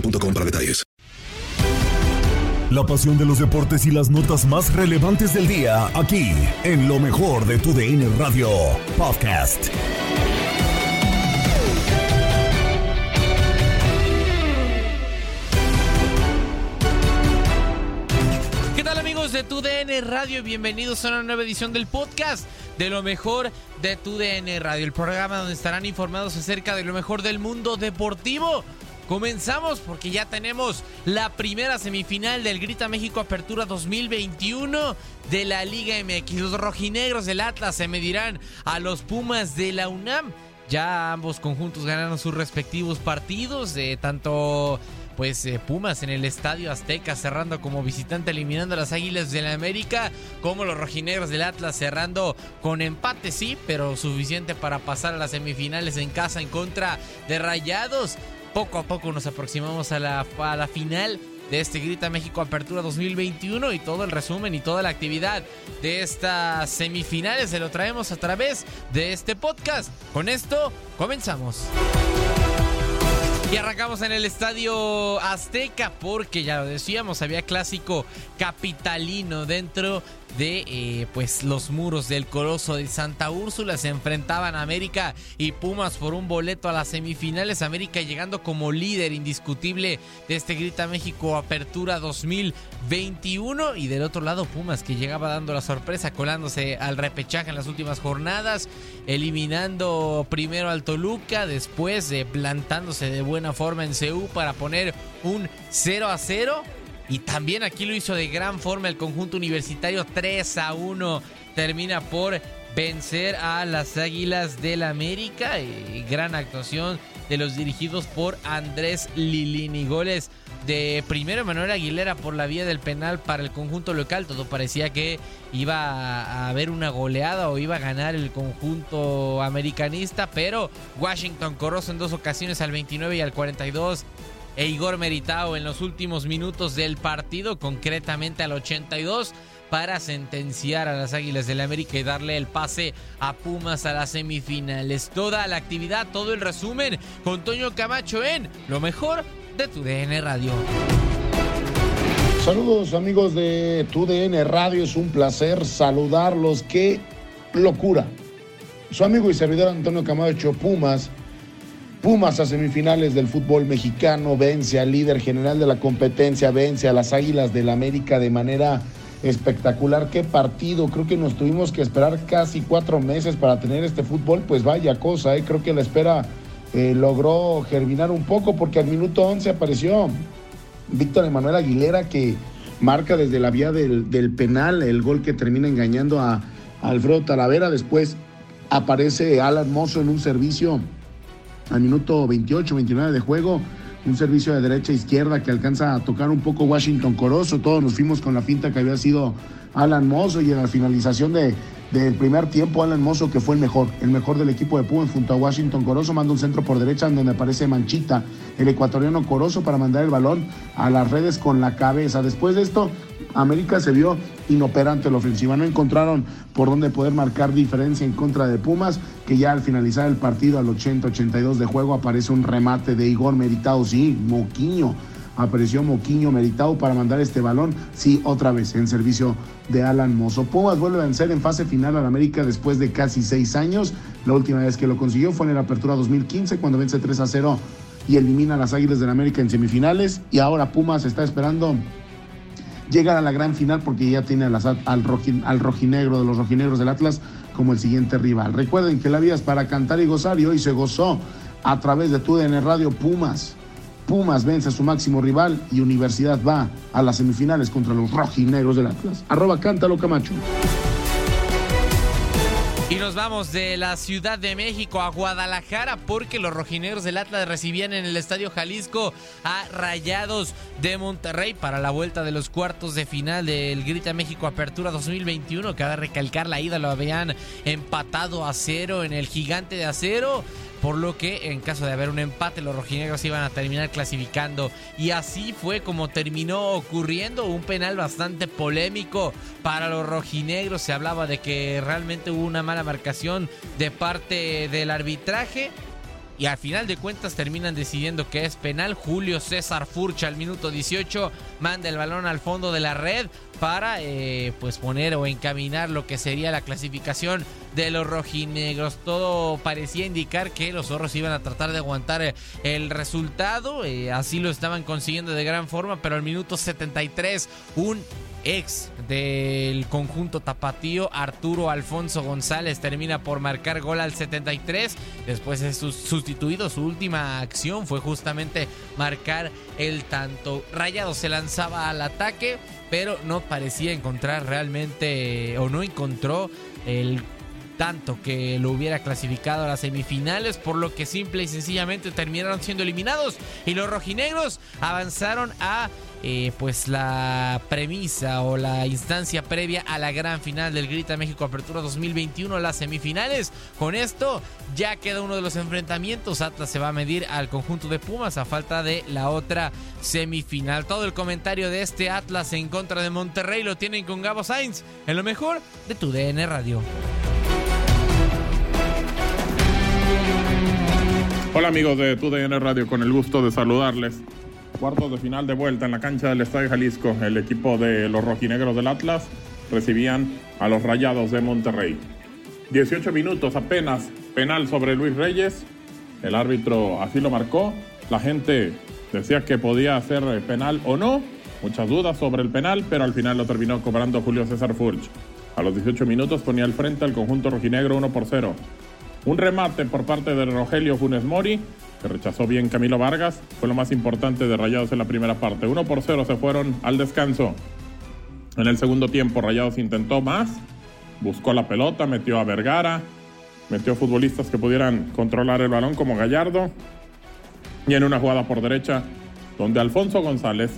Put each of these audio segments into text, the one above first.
boostmobile.com para detalles. La pasión de los deportes y las notas más relevantes del día, aquí, en lo mejor de tu DN Radio Podcast. ¿Qué tal amigos de Tu DN Radio? Bienvenidos a una nueva edición del podcast de lo mejor de Tu DN Radio, el programa donde estarán informados acerca de lo mejor del mundo deportivo. Comenzamos porque ya tenemos la primera semifinal del Grita México Apertura 2021 de la Liga MX. Los rojinegros del Atlas se medirán a los Pumas de la UNAM. Ya ambos conjuntos ganaron sus respectivos partidos, de tanto pues eh, Pumas en el Estadio Azteca cerrando como visitante eliminando a las Águilas del la América, como los rojinegros del Atlas cerrando con empate sí, pero suficiente para pasar a las semifinales en casa en contra de Rayados. Poco a poco nos aproximamos a la, a la final de este Grita México Apertura 2021 y todo el resumen y toda la actividad de estas semifinales se lo traemos a través de este podcast. Con esto comenzamos. Y arrancamos en el estadio Azteca porque ya lo decíamos, había clásico capitalino dentro de eh, pues los muros del Coloso de Santa Úrsula. Se enfrentaban América y Pumas por un boleto a las semifinales. América llegando como líder indiscutible de este Grita México Apertura 2021. Y del otro lado Pumas que llegaba dando la sorpresa colándose al repechaje en las últimas jornadas. Eliminando primero al Toluca, después de plantándose de buena forma en CU para poner un 0 a 0. Y también aquí lo hizo de gran forma el conjunto universitario 3 a 1. Termina por vencer a las Águilas del América. Y gran actuación de los dirigidos por Andrés Lilini. Goles de primero Manuel Aguilera por la vía del penal para el conjunto local. Todo parecía que iba a haber una goleada o iba a ganar el conjunto americanista. Pero Washington Corozo en dos ocasiones al 29 y al 42 e Igor Meritao en los últimos minutos del partido, concretamente al 82, para sentenciar a las Águilas del la América y darle el pase a Pumas a las semifinales. Toda la actividad, todo el resumen con Toño Camacho en Lo mejor de tu DN Radio. Saludos amigos de TUDN Radio, es un placer saludarlos. Qué locura. Su amigo y servidor Antonio Camacho Pumas Pumas a semifinales del fútbol mexicano, vence al líder general de la competencia, vence a las Águilas del América de manera espectacular. Qué partido, creo que nos tuvimos que esperar casi cuatro meses para tener este fútbol, pues vaya cosa, ¿eh? creo que la espera eh, logró germinar un poco porque al minuto 11 apareció Víctor Emanuel Aguilera que marca desde la vía del, penal el gol que termina engañando a, a Alfredo Talavera. Después aparece Alan Mozo en un servicio al minuto 28, 29 de juego un servicio de derecha a izquierda que alcanza a tocar un poco Washington Corozo. Todos nos fuimos con la pinta que había sido Alan Mozo y en la finalización de, del primer tiempo, Alan Mozo, que fue el mejor, el mejor del equipo de Pumas junto a Washington Corozo, manda un centro por derecha donde aparece Manchita, el ecuatoriano Corozo, para mandar el balón a las redes con la cabeza. Después de esto, América se vio inoperante la ofensiva. No encontraron por dónde poder marcar diferencia en contra de Pumas, que ya al finalizar el partido al 80-82 de juego aparece un remate de Igor Meritado, sí, Moquiño. Apareció Moquiño Meritado para mandar este balón, sí, otra vez en servicio de Alan Mozo. Pumas vuelve a vencer en fase final al América después de casi seis años. La última vez que lo consiguió fue en la apertura 2015, cuando vence 3 a 0 y elimina a las Águilas del América en semifinales. Y ahora Pumas está esperando llegar a la gran final porque ya tiene al, al, rojinegro de los rojinegros del Atlas como el siguiente rival. Recuerden que la vida es para cantar y gozar y hoy se gozó a través de TUDN Radio Pumas. Pumas vence a su máximo rival y Universidad va a las semifinales contra los rojinegros del Atlas. Arroba cántalo Camacho. Y nos vamos de la Ciudad de México a Guadalajara porque los rojinegros del Atlas recibían en el Estadio Jalisco a Rayados de Monterrey para la vuelta de los cuartos de final del Grita México Apertura 2021. Cabe recalcar la ida, lo habían empatado a cero en el Gigante de Acero por lo que en caso de haber un empate los rojinegros iban a terminar clasificando. Y así fue como terminó ocurriendo un penal bastante polémico para los rojinegros. Se hablaba de que realmente hubo una mala marcación de parte del arbitraje. Y al final de cuentas terminan decidiendo que es penal. Julio César Furcha al minuto 18 manda el balón al fondo de la red para eh, pues poner o encaminar lo que sería la clasificación de los rojinegros. Todo parecía indicar que los zorros iban a tratar de aguantar eh, el resultado. Eh, así lo estaban consiguiendo de gran forma, pero al minuto 73 un ex del conjunto tapatío, Arturo Alfonso González, termina por marcar gol al 73. Después es sustituido. Su última acción fue justamente marcar el tanto. Rayado se lanzaba al ataque, pero no parecía encontrar realmente o no encontró el tanto que lo hubiera clasificado a las semifinales, por lo que simple y sencillamente terminaron siendo eliminados y los rojinegros avanzaron a eh, pues la premisa o la instancia previa a la gran final del Grita México Apertura 2021, las semifinales. Con esto ya queda uno de los enfrentamientos. Atlas se va a medir al conjunto de Pumas a falta de la otra semifinal. Todo el comentario de este Atlas en contra de Monterrey lo tienen con Gabo Sainz en lo mejor de tu DN Radio. Hola amigos de TUDN Radio, con el gusto de saludarles. Cuartos de final de vuelta en la cancha del Estadio Jalisco. El equipo de los rojinegros del Atlas recibían a los Rayados de Monterrey. 18 minutos apenas, penal sobre Luis Reyes. El árbitro así lo marcó. La gente decía que podía hacer penal o no. Muchas dudas sobre el penal, pero al final lo terminó cobrando Julio César Fulch. A los 18 minutos ponía al frente al conjunto rojinegro 1 por 0. Un remate por parte de Rogelio Funes Mori, que rechazó bien Camilo Vargas, fue lo más importante de Rayados en la primera parte. 1 por 0 se fueron al descanso. En el segundo tiempo Rayados intentó más, buscó la pelota, metió a Vergara, metió futbolistas que pudieran controlar el balón como Gallardo. Y en una jugada por derecha, donde Alfonso González,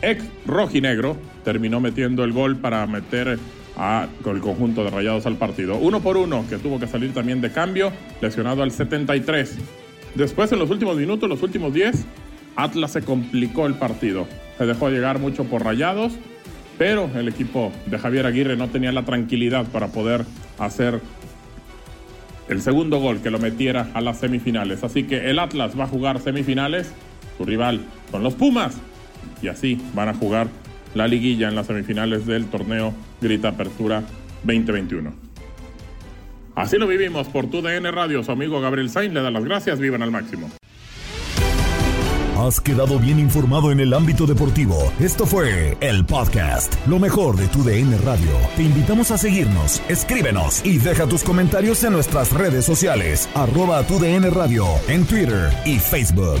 ex rojinegro, terminó metiendo el gol para meter con el conjunto de Rayados al partido. Uno por uno, que tuvo que salir también de cambio, lesionado al 73. Después, en los últimos minutos, los últimos 10, Atlas se complicó el partido. Se dejó llegar mucho por Rayados, pero el equipo de Javier Aguirre no tenía la tranquilidad para poder hacer el segundo gol que lo metiera a las semifinales. Así que el Atlas va a jugar semifinales, su rival son los Pumas, y así van a jugar la liguilla en las semifinales del torneo Grita Apertura 2021. Así lo vivimos por tu DN Radio. Su amigo Gabriel Sainz le da las gracias. Vivan al máximo. Has quedado bien informado en el ámbito deportivo. Esto fue el podcast, lo mejor de tu DN Radio. Te invitamos a seguirnos, escríbenos y deja tus comentarios en nuestras redes sociales, arroba tu DN Radio, en Twitter y Facebook.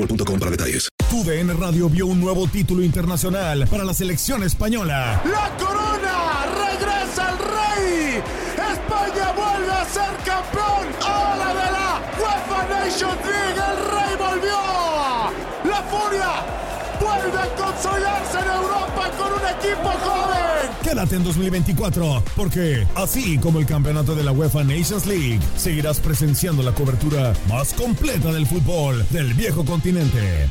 boostmobile.com para Radio vio un nuevo título internacional para la selección española. ¡La corona! ¡Regresa el rey! ¡España vuelve a ser campeón! ¡Ahora de la UEFA Nations League! ¡El rey volvió! ¡La furia! vuelve a consolidarse en Europa con un equipo joven. Quédate en 2024, porque así como el campeonato de la UEFA Nations League, seguirás presenciando la cobertura más completa del fútbol del viejo continente.